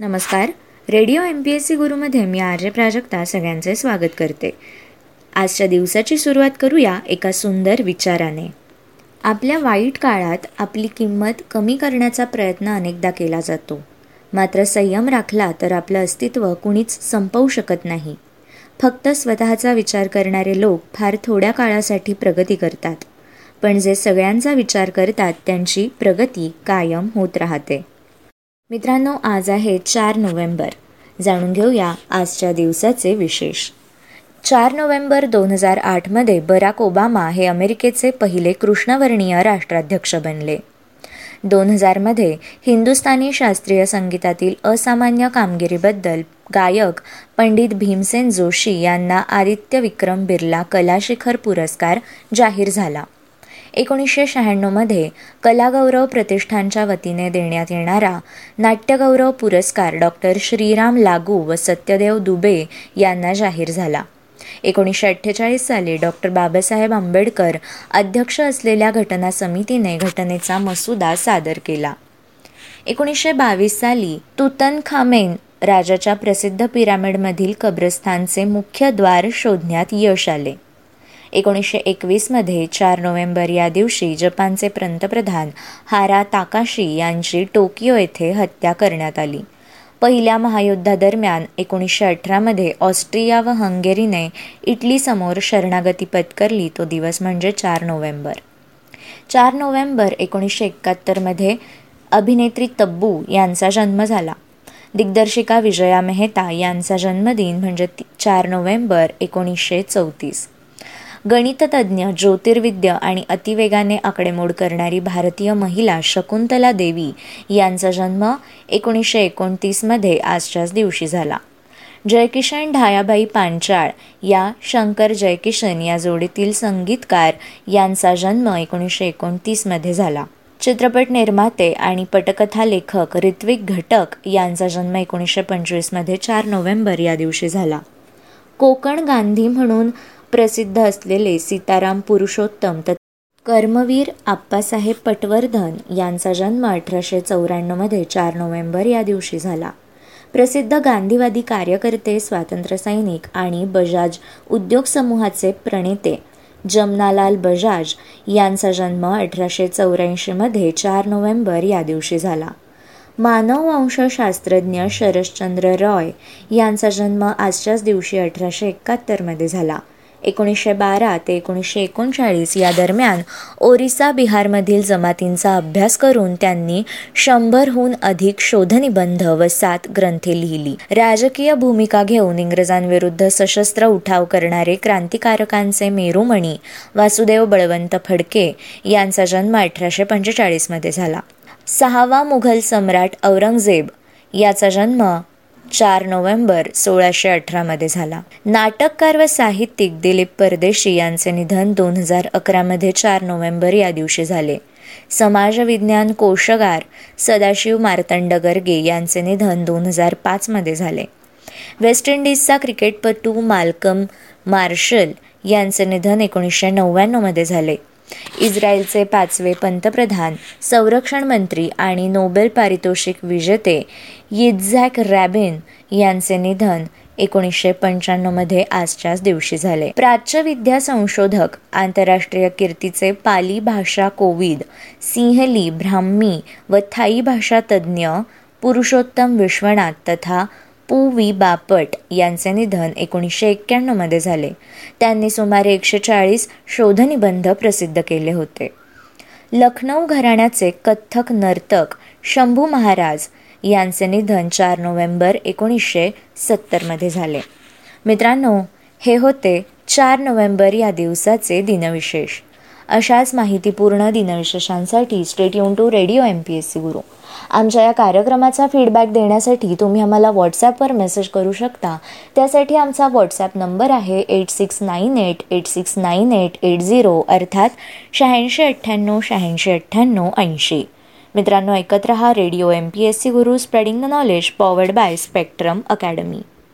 नमस्कार. Radio M P S C गुरुमध्ये मी आर्य प्राजक्ता सगळ्यांचे स्वागत करते. आजच्या दिवसाची सुरुवात करूया एका सुंदर विचाराने. आपल्या वाईट काळात आपली किंमत कमी करण्याचा प्रयत्न अनेकदा केला जातो. मात्र संयम राखला तर आपलं अस्तित्व कुणीच संपवू शकत नाही. फक्त स्वतःचा विचार करणारे लोक फार थोड्या काळासाठी प्रगती करतात. पण जे सगळ्यांचा विचार करतात त्यांची प्रगती कायम होत राहते. मित्रांनो आज आहे चार नोव्हेंबर. जाणून घेऊया आजच्या दिवसाचे विशेष. चार नोव्हेंबर दोन हजार आठमध्ये बराक ओबामा हे अमेरिकेचे पहिले कृष्णवर्णीय राष्ट्राध्यक्ष बनले. दोन हजारमध्ये हिंदुस्थानी शास्त्रीय संगीतातील असामान्य कामगिरीबद्दल गायक पंडित भीमसेन जोशी यांना आदित्य विक्रम बिर्ला कलाशिखर पुरस्कार जाहीर झाला. एकोणीसशे शहाण्णवमध्ये कलागौरव प्रतिष्ठानच्या वतीने देण्यात येणारा नाट्यगौरव पुरस्कार डॉक्टर श्रीराम लागू व सत्यदेव दुबे यांना जाहीर झाला. एकोणीसशे अठ्ठेचाळीस साली डॉक्टर बाबासाहेब आंबेडकर अध्यक्ष असलेल्या घटना समितीने घटनेचा मसुदा सादर केला. एकोणीसशे बावीस साली तुतन खामेन राजाच्या प्रसिद्ध पिरामिडमधील कब्रस्थानचे मुख्य द्वार शोधण्यात यश आले. एकोणीसशे एकवीसमध्ये चार नोव्हेंबर या दिवशी जपानचे पंतप्रधान हारा ताकाशी यांची टोकियो येथे हत्या करण्यात आली. पहिल्या महायुद्धादरम्यान एकोणीसशे अठरामध्ये ऑस्ट्रिया व हंगेरीने इटलीसमोर शरणागती पत्करली तो दिवस म्हणजे चार नोव्हेंबर. चार नोव्हेंबर एकोणीसशे एकाहत्तरमध्ये अभिनेत्री तब्बू यांचा जन्म झाला. दिग्दर्शिका विजया मेहता यांचा जन्मदिन म्हणजे चार नोव्हेंबर एकोणीसशे चौतीस. गणिततज्ज्ञ ज्योतिर्विद्य आणि अतिवेगाने आकडेमोड करणारी भारतीय महिला शकुंतला देवी यांचा जन्म एकोणीसशे एकोणतीसमध्ये आजच्याच दिवशी झाला. जयकिशन ढायाबाई पांचाळ या शंकर जयकिशन या जोडीतील संगीतकार यांचा जन्म एकोणीसशे एकोणतीसमध्ये झाला. चित्रपट निर्माते आणि पटकथा लेखक ऋत्विक घटक यांचा जन्म एकोणीसशे पंचवीसमध्ये चार नोव्हेंबर या दिवशी झाला. कोकण गांधी म्हणून प्रसिद्ध असलेले सीताराम पुरुषोत्तम कर्मवीर आप्पासाहेब पटवर्धन यांचा जन्म अठराशे चौऱ्याण्णवमध्ये चार नोव्हेंबर या दिवशी झाला. प्रसिद्ध गांधीवादी कार्यकर्ते स्वातंत्र्यसैनिक आणि बजाज उद्योग समूहाचे प्रणेते जमनालाल बजाज यांचा जन्म अठराशे चौऱ्याऐंशीमध्ये चार नोव्हेंबर या दिवशी झाला. मानववंशशास्त्रज्ञ शरश्चंद्र रॉय यांचा जन्म आजच्याच दिवशी अठराशे एकाहत्तरमध्ये झाला. एकोणीसशे बारा ते एकोणीसशे एकोणचाळीस या दरम्यान ओरिसा बिहारमधील जमातींचा अभ्यास करून त्यांनी शंभरहून अधिक शोधनिबंध व सात ग्रंथे लिहिली. राजकीय भूमिका घेऊन इंग्रजांविरुद्ध सशस्त्र उठाव करणारे क्रांतिकारकांचे मेरुमणी वासुदेव बळवंत फडके यांचा जन्म अठराशे पंचेचाळीसमध्ये झाला. सहावा मुघल सम्राट औरंगजेब याचा जन्म चार नोव्हेंबर सोळाशे अठरामध्ये झाला. नाटककार व साहित्यिक दिलीप परदेशी यांचे निधन दोन हजार अकरामध्ये चार नोव्हेंबर या दिवशी झाले. समाजविज्ञान कोशगार सदाशिव मार्तंड गर्गे यांचे निधन दोन हजार पाचमध्ये झाले. वेस्ट इंडिजचा क्रिकेटपटू माल्कम मार्शल यांचे निधन एकोणीसशे नव्याण्णवमध्ये झाले. इस्रायलचे पाचवे पंतप्रधान संरक्षण मंत्री आणि नोबेल पारितोषिक विजेते यिझॅक रॅबिन यांचे निधन एकोणीसशे पंच्याण्णवमध्ये आजच्याच दिवशी झाले. प्राच्यविद्या संशोधक आंतरराष्ट्रीय कीर्तीचे पाली भाषा कोविद सिंहली ब्राह्मी व थाई भाषा तज्ज्ञ पुरुषोत्तम विश्वनाथ तथा पु वी बापट यांचे निधन एकोणीसशे एक्क्याण्णवमध्ये झाले. त्यांनी सुमारे एकशे चाळीस शोधनिबंध प्रसिद्ध केले होते. लखनौ घराण्याचे कथ्थक नर्तक शंभू महाराज यांचे निधन चार नोव्हेंबर एकोणीसशे सत्तरमध्ये झाले. मित्रांनो हे होते चार नोव्हेंबर या दिवसाचे दिनविशेष. अशाच माहितीपूर्ण दिनविशेषांसाठी stay युन to radio M P S C Guru. आमच्या या कार्यक्रमाचा फीडबॅक देण्यासाठी तुम्ही आम्हाला व्हॉट्सॲपवर मेसेज करू शकता. त्यासाठी आमचा व्हॉट्सॲप नंबर आहे eight six nine eight eight six nine eight eight zero अर्थात शहाऐंशी अठ्ठ्याण्णव शहाऐंशी अठ्ठ्याण्णव ऐंशी. मित्रांनो ऐकत रहा radio M P S C Guru spreading the knowledge powered by Spectrum Academy